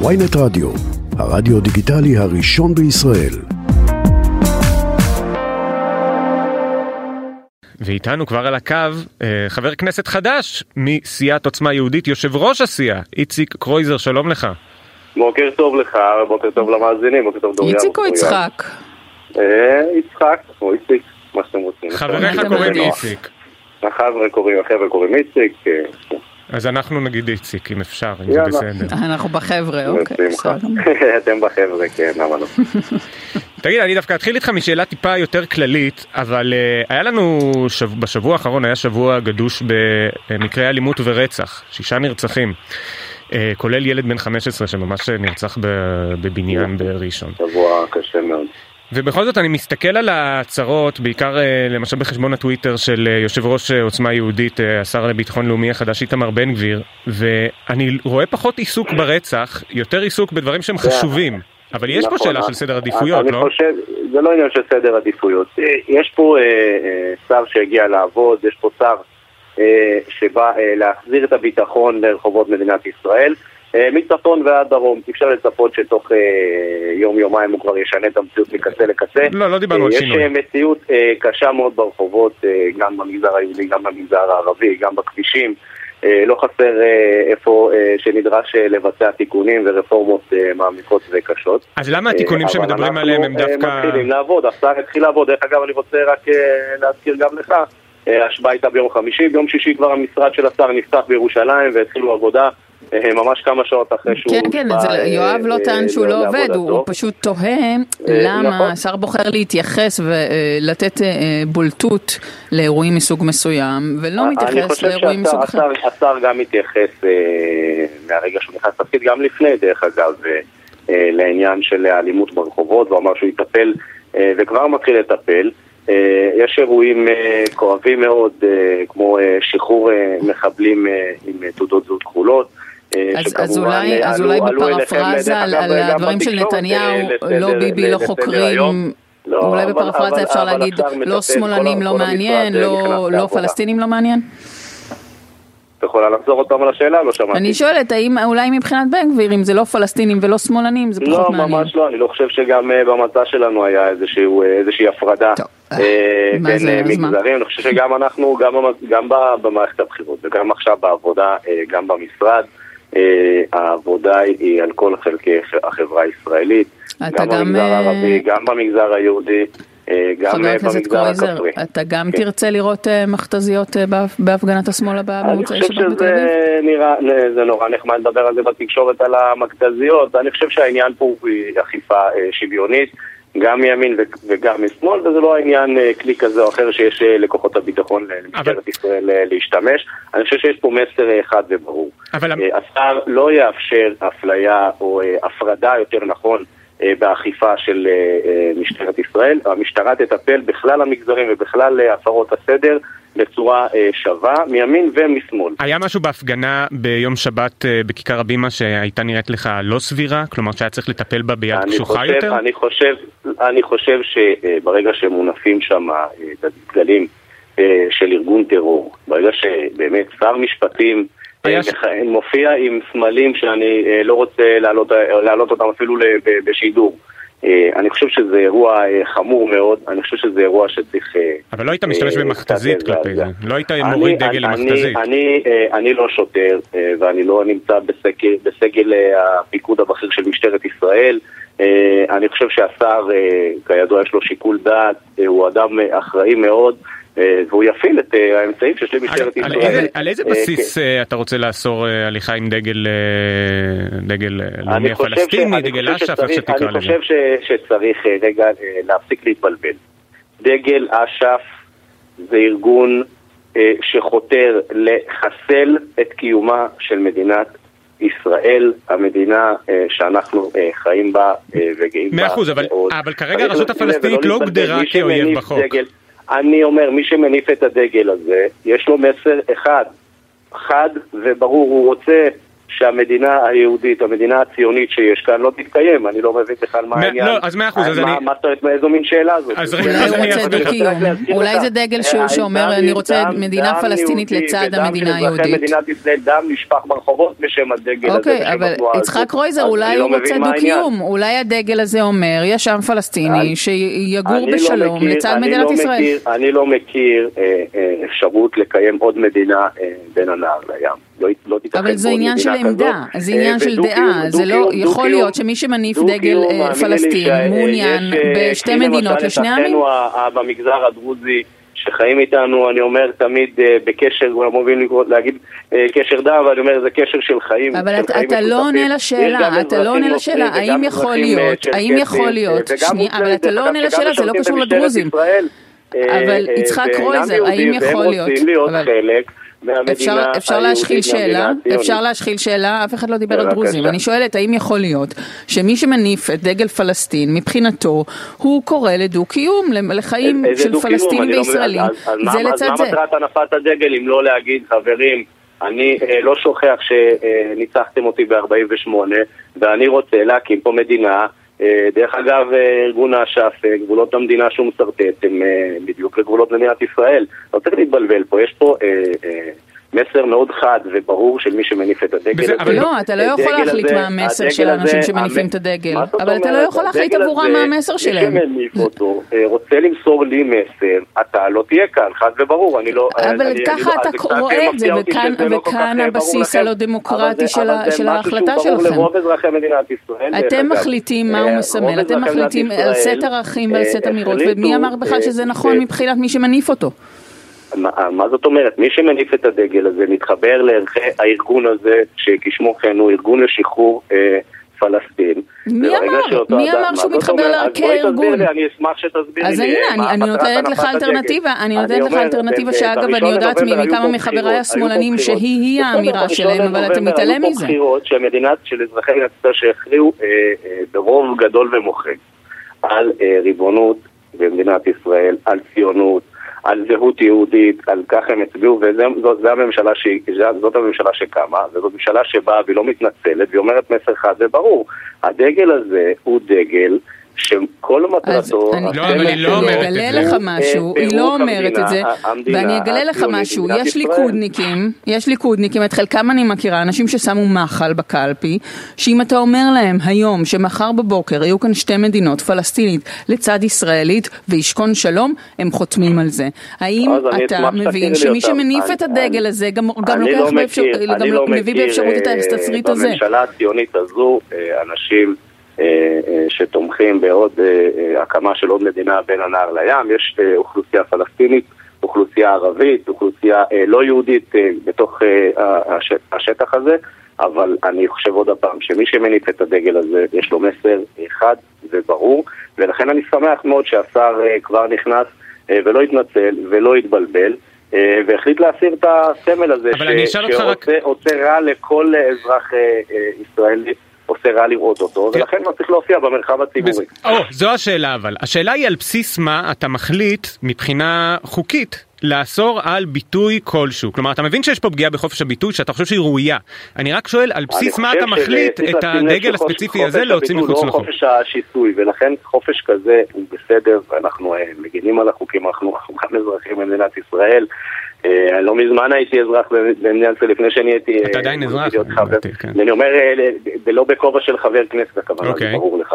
ויינט רדיו, הרדיו דיגיטלי הראשון בישראל. ואיתנו כבר על הקו אה, חבר כנסת חדש מסיעת עוצמה יהודית, יושב ראש הסיעה, איציק קרויזר, שלום לך. בוקר טוב לך, בוקר טוב למאזינים, בוקר טוב דוריה. איציק או יצחק? אה, יצחק, או איציק, מה שאתם רוצים. חבריך קוראים. איציק. החבר'ה קוראים, החבר'ה קוראים איציק. אה, אז אנחנו נגיד איציק, אם אפשר, אם זה. בסדר. אנחנו בחבר'ה, אוקיי. בסדר. אתם בחבר'ה, כן, למה לא? תגיד, אני דווקא אתחיל איתך משאלה טיפה יותר כללית, אבל uh, היה לנו, שב, בשבוע האחרון היה שבוע גדוש במקרי אלימות ורצח, שישה נרצחים, uh, כולל ילד בן 15 שממש נרצח בבניין בראשון. שבוע קשה מאוד. ובכל זאת אני מסתכל על ההצהרות, בעיקר אה, למשל בחשבון הטוויטר של אה, יושב ראש אה, עוצמה יהודית, השר לביטחון לאומי החדש איתמר בן גביר, ואני רואה פחות עיסוק ברצח, יותר עיסוק בדברים שהם חשובים. אבל יש פה נכון, שאלה של סדר עדיפויות, אני לא? חושב, זה לא עניין של סדר עדיפויות. יש פה שר שהגיע לעבוד, יש פה שר שבא להחזיר את הביטחון לרחובות מדינת ישראל. אה, מצפון ועד דרום, אי אפשר לצפות שתוך אה, יום-יומיים הוא כבר ישנה את המציאות מקצה לקצה. לא, לא דיברנו על אה, שינוי. יש מציאות קשה מאוד ברחובות, גם במגזר היהודי, גם במגזר הערבי, גם בכבישים. לא חסר איפה שנדרש לבצע תיקונים ורפורמות מעמיקות וקשות. אז למה התיקונים שמדברים אנחנו, עליהם הם דווקא... מתחילים לעבוד, השר התחיל לעבוד. דרך אגב, אני רוצה רק להזכיר גם לך, ההשבעה הייתה ביום חמישי, ביום שישי כבר המשרד של השר נפתח בירושלים והתחילו עבודה. אה, ממש כמה שעות אחרי שהוא... כן, כן, זה- אה, יואב לא אה, טען שהוא לא עובד, הוא. הוא פשוט תוהה למה נכון. השר בוחר להתייחס ולתת בולטות לאירועים מסוג מסוים, ולא אני מתייחס חושב לאירועים מסוג אחר. שהשר השר גם מתייחס מהרגע שהוא נכנס לתפקיד, גם לפני דרך אגב, לעניין של האלימות ברחובות, הוא אמר שהוא יטפל וכבר מתחיל לטפל. יש אירועים כואבים מאוד, כמו שחרור מחבלים עם תעודות זהות כחולות. אה, אז, אז אולי, אז אולי בפרפרזה על, על הדברים של נתניהו, אה, לסדר- לא ביבי, לא חוקרים. לא, אולי בפרפרזה אפשר אבל להגיד, לא שמאלנים לא מעניין, לא, לא. פלסטינים לא מעניין? את יכולה לחזור עוד פעם על השאלה? לא שמעתי. אני שואלת, האם אולי מבחינת בן גביר, אם זה לא פלסטינים ולא שמאלנים, זה פחות לא, מעניין. ממש לא, אני לא חושב שגם אה, במצע שלנו היה איזשהו, איזושהי הפרדה טוב, מה בין זה, מה? מגזרים, אני חושב שגם אנחנו, גם, גם במערכת הבחירות וגם עכשיו בעבודה, אה, גם במשרד, העבודה היא על כל חלקי החברה הישראלית, גם במגזר אה, הערבי, גם במגזר היהודי, אה, גם חבר אה, הכנסת במגזר קרויזר, הכפרי. אתה גם כן. תרצה לראות אה, מכתזיות אה, בהפ- בהפגנת השמאל הבאה אני במוצאי חושב שבת בתל שזה אביב? נראה, זה נורא נחמד לדבר על זה בתקשורת על המכתזיות, אני חושב שהעניין פה הוא אכיפה אה, שוויונית, גם מימין וגם משמאל, וזה לא העניין אה, כלי כזה או אחר שיש אה, לכוחות הביטחון למשטרת ישראל אה, להשתמש. אני חושב שיש פה מסר אחד וברור. אבל השר לא יאפשר אפליה או הפרדה, יותר נכון, באכיפה של משטרת ישראל. המשטרה תטפל בכלל המגזרים ובכלל הפרות הסדר בצורה שווה, מימין ומשמאל. היה משהו בהפגנה ביום שבת בכיכר הבימה שהייתה נראית לך לא סבירה? כלומר שהיה צריך לטפל בה ביד קשוחה יותר? אני חושב, אני חושב שברגע שמונפים שם אה, דגלים אה, של ארגון טרור, ברגע שבאמת שר משפטים אה, מכהן, מופיע עם סמלים שאני לא רוצה להעלות, אותם אפילו בשידור. אה, אני חושב שזה אירוע אה, חמור מאוד, אני חושב שזה אירוע שצריך... אה, אבל לא היית משתמש במכתזית כלפי זה. לא היית מוריד דגל אני- למכתזית. אני, אני לא שוטר, ואני לא נמצא בסגל, הפיקוד הבכיר של משטרת ישראל. אני חושב שהשר, כידוע, יש לו שיקול דעת, הוא אדם אחראי מאוד, והוא יפעיל את אה, האמצעים שיש למשטרת ישראל. על איזה אה, בסיס אה, אתה רוצה לאסור אה, הליכה עם דגל אה, אה, לאומי אני חושב הפלסטיני, אני דגל חושב אש"ף, איך שתקרא אני לזה? חושב ש- שצריך אה, רגע אה, להפסיק להתבלבל. דגל אש"ף זה ארגון אה, שחותר לחסל את קיומה של מדינת ישראל, המדינה אה, שאנחנו אה, חיים בה אה, וגאים בה מאה אחוז, אבל- כרגע צריך הרשות הפלסטינית לא. הוגדרה כאויב בחוק. אני אומר, מי שמניף את הדגל הזה, יש לו מסר אחד, חד וברור, הוא רוצה שהמדינה היהודית, המדינה הציונית שיש כאן לא תתקיים, אני לא מבין בכלל מה העניין. לא, אז מאה אחוז, אז אני... מה זאת אומרת, איזו מין שאלה זאת? אולי הוא רוצה דו-קיום, אולי זה דגל שאומר אני רוצה מדינה פלסטינית לצד המדינה היהודית. ודם של מדינת ישראל, דם נשפך ברחובות בשם הדגל הזה. אוקיי, אבל יצחק קרויזר, אולי הוא רוצה דו-קיום, אולי הדגל הזה אומר יש עם פלסטיני שיגור בשלום לצד מדינת ישראל. אני לא מכיר אפשרות לקיים עוד מדינה בין הנהר לים. לא, לא תיתכן אבל זה עניין של עמדה, זה עניין של דעה, זה לא, יכול להיות שמי שמניף דגל פלסטין מעוניין בשתי מדינות לשני עמים. במגזר הדרוזי שחיים איתנו, אני אומר תמיד בקשר, אנחנו אוהבים להגיד קשר דם, אבל אני אומר זה קשר של חיים. אבל אתה לא עונה לשאלה, אתה לא עונה לשאלה, האם יכול להיות, האם יכול להיות, שנייה, אבל אתה לא עונה לשאלה, זה לא קשור לדרוזים. אבל יצחק קרויזר, האם יכול להיות, אפשר, אפשר להשחיל שאלה, אפשר להשחיל שאלה, אף אחד לא דיבר על דרוזים. אני שואלת, האם יכול להיות שמי שמניף את דגל פלסטין, מבחינתו, הוא קורא לדו-קיום, לחיים של פלסטינים וישראלים, זה לצד זה. אז מה מטרת הנפת הדגל אם לא להגיד, חברים, אני לא שוכח שניצחתם אותי ב-48, ואני רוצה להקים פה מדינה דרך אגב, ארגון האש"ף, גבולות המדינה שהוא משרטט, הם בדיוק לגבולות מדינת ישראל. לא צריך להתבלבל פה, יש פה מסר מאוד חד וברור של מי שמניף את הדגל הזה. אבל לא, אתה לא יכול להחליט מה המסר של האנשים שמניפים את הדגל. אבל אתה לא יכול להחליט עבורם מה המסר שלהם. מי שמניף אותו רוצה למסור לי מסר, אתה לא תהיה כאן, חד וברור. אבל ככה אתה רואה את זה, וכאן הבסיס הלא דמוקרטי של ההחלטה שלכם. אתם מחליטים מה הוא מסמל, אתם מחליטים על סט ערכים ועל סט אמירות, ומי אמר בכלל שזה נכון מבחינת מי שמניף אותו? מה, מה זאת אומרת? מי שמניף את הדגל הזה מתחבר לערכי הארגון הזה, שכשמו כן הוא ארגון לשחרור אה, פלסטין. מי אמר? מי אמר שהוא מתחבר לערכי הארגון? אז בואי תסביר לי, אני אשמח שתסביר אז לי. אז הנה, אני נותנת לך אלטרנטיבה, אני נותנת לך אלטרנטיבה שאגב אני יודעת מכמה מחבריי השמאלנים שהיא-היא האמירה שלהם, אבל אתה מתעלם מזה. היו פה בחירות של אזרחי מדינת ישראל שהכריעו ברוב גדול ומוחץ על ריבונות במדינת ישראל, על ציונות. על זהות יהודית, על כך הם הצביעו, וזאת הממשלה, הממשלה שקמה, וזאת ממשלה שבאה והיא לא מתנצלת, והיא אומרת מסר חד וברור. הדגל הזה הוא דגל שכל מטרתו... אני לא אגלה לך משהו, היא לא אומרת את זה, ואני אגלה לך משהו, יש ליכודניקים, יש ליכודניקים, את חלקם אני מכירה, אנשים ששמו מחל בקלפי, שאם אתה אומר להם היום שמחר בבוקר יהיו כאן שתי מדינות, פלסטינית לצד ישראלית וישכון שלום, הם חותמים על זה. האם אתה מבין שמי שמניף את הדגל הזה גם לוקח מביא באפשרות את התסריט הזה? בממשלה הציונית הזו, אנשים... שתומכים בעוד הקמה של עוד מדינה בין הנהר לים, יש אוכלוסייה פלסטינית, אוכלוסייה ערבית, אוכלוסייה לא יהודית בתוך השטח הזה, אבל אני חושב עוד הפעם שמי שמניף את הדגל הזה יש לו מסר חד וברור, ולכן אני שמח מאוד שהשר כבר נכנס ולא התנצל ולא התבלבל. והחליט להסיר את הסמל הזה שעושה רע לכל אזרח ישראלי עושה רע לראות אותו, ולכן הוא צריך להופיע במרחב הציבורי. או, זו השאלה אבל. השאלה היא על בסיס מה אתה מחליט מבחינה חוקית לאסור על ביטוי כלשהו. כלומר, אתה מבין שיש פה פגיעה בחופש הביטוי שאתה חושב שהיא ראויה. אני רק שואל, על בסיס מה אתה מחליט את הדגל הספציפי הזה להוציא מחוץ לחוק? חופש השיסוי, ולכן חופש כזה הוא בסדר, ואנחנו מגינים על החוקים, אנחנו גם אזרחים במדינת ישראל. לא מזמן הייתי אזרח במדינת ישראל לפני שאני הייתי... אתה עדיין אזרח. אני אומר, לא בכובע של חבר כנסת, הכוונה, זה ברור לך.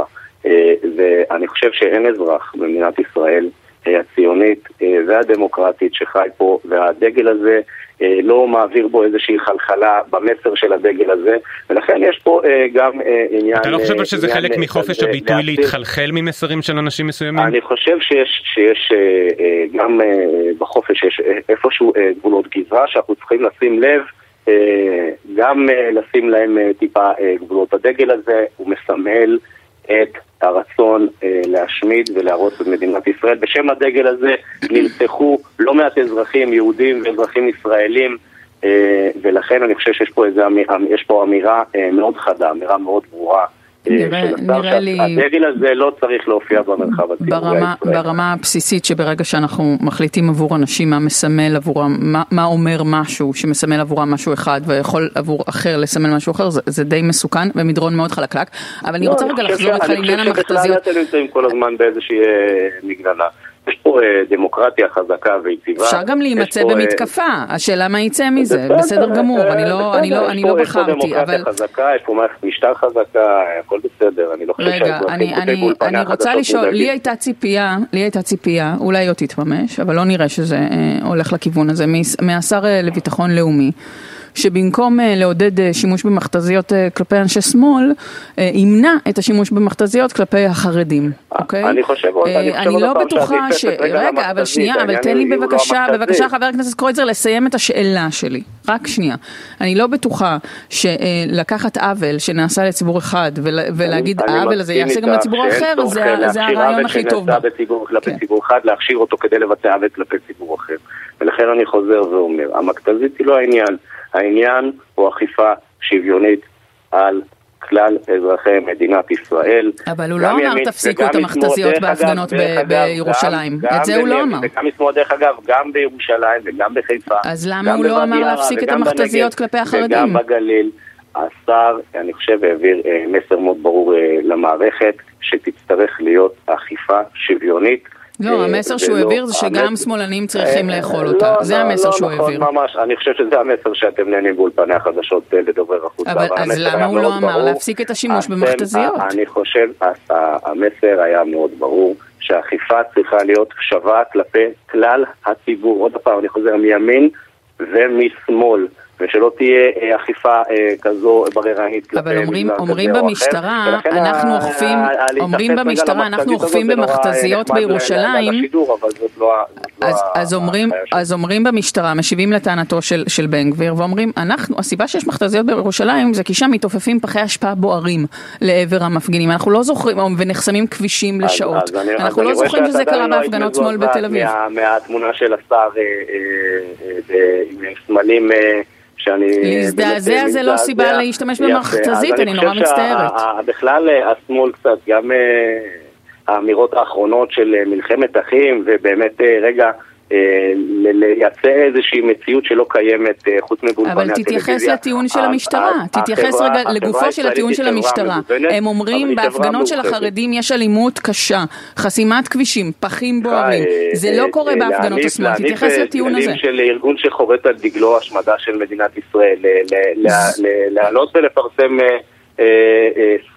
ואני חושב שאין אזרח במדינת ישראל הציונית והדמוקרטית שחי פה, והדגל הזה לא מעביר בו איזושהי חלחלה במסר של הדגל הזה, ולכן יש פה גם עניין... אתה לא חושב שזה חלק מחופש הביטוי להתחלחל ממסרים של אנשים מסוימים? אני חושב שיש גם בחופש, יש איפשהו גבולות גזרה שאנחנו צריכים לשים לב גם לשים להם טיפה גבולות. הדגל הזה הוא מסמל את הרצון אה, להשמיד ולהרוס את מדינת ישראל. בשם הדגל הזה נרצחו לא מעט אזרחים יהודים ואזרחים ישראלים, אה, ולכן אני חושב שיש פה, איזה, יש פה אמירה אה, מאוד חדה, אמירה מאוד ברורה. נראה לי... הדגל הזה לא צריך להופיע במרחב הציבורי ברמה, ברמה הבסיסית שברגע שאנחנו מחליטים עבור אנשים מה מסמל עבורם, מה, מה אומר משהו שמסמל עבורם משהו אחד ויכול עבור אחר לסמל משהו אחר, זה, זה די מסוכן ומדרון מאוד חלקלק, אבל אני לא, רוצה רגע לחזור איתך לעניין המכתזיות. אני חושב שבכלל אתם נמצאים כל הזמן באיזושהי מגננה. יש פה אה, דמוקרטיה חזקה ויציבה. אפשר גם להימצא במתקפה, אה, השאלה מה יצא מזה, בסדר גמור, אני לא, לא, אני לא בחרתי, אבל... יש פה דמוקרטיה חזקה, יש פה מערכת משטר חזקה, הכל בסדר, אני לא חושב שהאזרחים כותבים באולפני אני רוצה לשאול, לי הייתה ציפייה, לי הייתה ציפייה, אולי לא תתממש, אבל לא נראה שזה אה, הולך לכיוון הזה, מהשר לביטחון לאומי. שבמקום אה, לעודד אה, שימוש במכתזיות אה, כלפי אנשי שמאל, ימנע את השימוש במכתזיות כלפי החרדים, אוקיי? אני חושב עוד פעם אני לא בטוחה ש... רגע, אבל שנייה, אבל תן לי לא בבקשה, בבקשה חבר הכנסת קרויזר לסיים את השאלה שלי, רק שנייה. אני לא בטוחה שלקחת עוול שנעשה לציבור אחד ולהגיד העוול הזה יעשה גם לציבור אחר, זה הרעיון הכי טוב. כלפי כן. ציבור אחד, להכשיר אותו כדי לבצע עוול כלפי ציבור אחר. ולכן אני חוזר ואומר, המכתזית היא לא העניין. העניין הוא אכיפה שוויונית על כלל אזרחי מדינת ישראל. אבל הוא לא אמר תפסיקו את המכתזיות בהפגנות בירושלים. את זה הוא לא אמר. וגם משמאל, דרך אגב, גם בירושלים וגם בחיפה. אז למה הוא לא אמר להפסיק את המכתזיות כלפי החרדים? וגם בגליל. השר, אני חושב, העביר אה, מסר מאוד ברור אה, למערכת, שתצטרך להיות אכיפה שוויונית. לא, אה, המסר שהוא העביר זה שגם שמאלנים צריכים אה, לאכול לא, אותה, זה לא, המסר לא, שהוא נכון, העביר. ממש, אני חושב שזה המסר שאתם נהנים באולפני החדשות אה, לדובר החוץ. אז למה הוא לא אמר להפסיק את השימוש במכתזיות? אני חושב, המסר היה מאוד ברור, שהאכיפה צריכה להיות שווה כלפי כלל הציבור. עוד פעם, אני חוזר מימין ומשמאל. ושלא תהיה אה, אכיפה אה, כזו בררנית כלפי מגזר כזה אומרים במשטרה, אנחנו אוכפים, אומרים במשטרה, אנחנו אוכפים במכתזיות בירושלים, לא אז אומרים במשטרה, משיבים לטענתו של בן גביר, ואומרים, אנחנו, הסיבה שיש מכתזיות בירושלים זה כי שם מתעופפים פחי אשפה בוערים לעבר המפגינים, אנחנו לא זוכרים, ונחסמים כבישים לשעות, אנחנו לא זוכרים שזה קרה לא בהפגנות שמאל בתל אביב. מהתמונה של השר אה, עם סמלים שאני... להזדעזע זה לא סיבה להשתמש במכתזית, אני נורא מצטערת. בכלל השמאל קצת, גם האמירות האחרונות של מלחמת אחים, ובאמת רגע... לייצר איזושהי מציאות שלא קיימת חוץ מבולפני הטלוויזיה. אבל תתייחס לטיעון של המשטרה, תתייחס רגע לגופו של הטיעון של המשטרה. הם אומרים בהפגנות של החרדים יש אלימות קשה, חסימת כבישים, פחים בוערים, זה לא קורה בהפגנות השמאל, תתייחס לטיעון הזה. להניף של ארגון שחורט על דגלו השמדה של מדינת ישראל, להעלות ולפרסם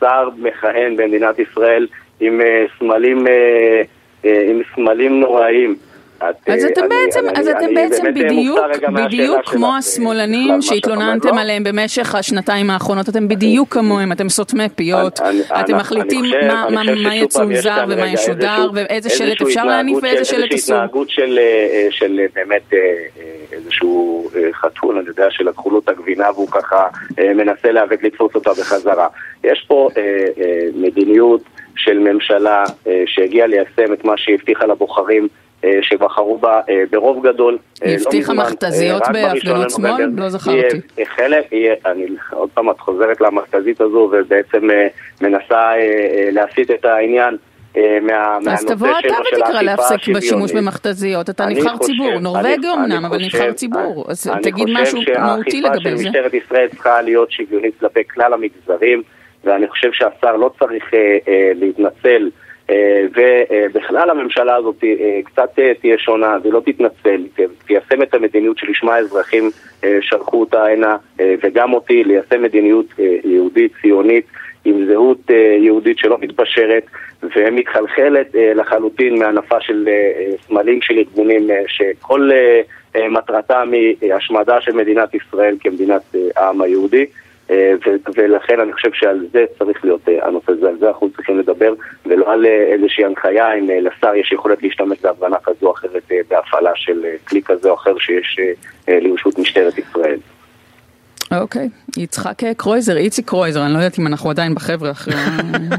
שר מכהן במדינת ישראל עם סמלים נוראיים. אז אתם בעצם, אז אתם בעצם בדיוק, בדיוק כמו השמאלנים שהתלוננתם עליהם במשך השנתיים האחרונות, אתם בדיוק כמוהם, אתם סותמי פיות, אתם מחליטים מה יצונזר ומה ישודר, ואיזה שלט אפשר להניף ואיזה שלט אסור. התנהגות של באמת איזשהו חתול, אני יודע שלקחו לו את הגבינה והוא ככה מנסה להיאבק לתפוס אותה בחזרה. יש פה מדיניות של ממשלה שהגיעה ליישם את מה שהבטיחה לבוחרים אה, שבחרו בה אה, ברוב גדול. אה, היא לא הבטיחה מכתזיות בהפגנות שמאל? לא זכרתי. חלק, אני עוד פעם את חוזרת למכתזית הזו ובעצם מנסה להסיט את העניין. אז תבוא אתה ותקרא להפסק בשימוש במכתזיות, אתה נבחר ציבור, נורבגי אמנם, אבל נבחר ציבור, אז תגיד משהו מהותי לגבי זה. אני חושב שהאכיפה של משטרת ישראל צריכה להיות שוויונית כלפי כלל המגזרים, ואני חושב שהשר לא צריך להתנצל אה, ובכלל הממשלה הזאת אה, קצת אה, תהיה שונה, זה לא תתנצל, תיישם את המדיניות שלשמה האזרחים שלחו אותה הנה, וגם אותי, ליישם מדיניות יהודית, ציונית, עם זהות יהודית שלא מתפשרת ומתחלחלת לחלוטין מהנפה של סמלים של ארגונים שכל מטרתם היא השמדה של מדינת ישראל כמדינת העם היהודי. אה, ולכן אני חושב שעל זה צריך להיות אה, הנושא זה אנחנו צריכים לדבר, ולא על אה, איזושהי הנחיה אם לשר יש יכולת להשתמש בהפגנה כזו או אחרת בהפעלה של כלי כזה או אחר שיש לרשות משטרת ישראל. אוקיי, יצחק קרויזר, איציק קרויזר, אני לא יודעת אם אנחנו עדיין בחבר'ה אחרי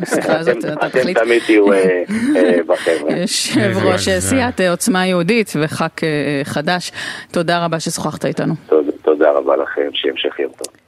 השיחה הזאת, אתה תחליט. אתם תמיד תהיו בחבר'ה. יושב ראש סיעת עוצמה יהודית וח"כ חדש, תודה רבה ששוחחת איתנו. תודה רבה לכם, שימשך יום טוב.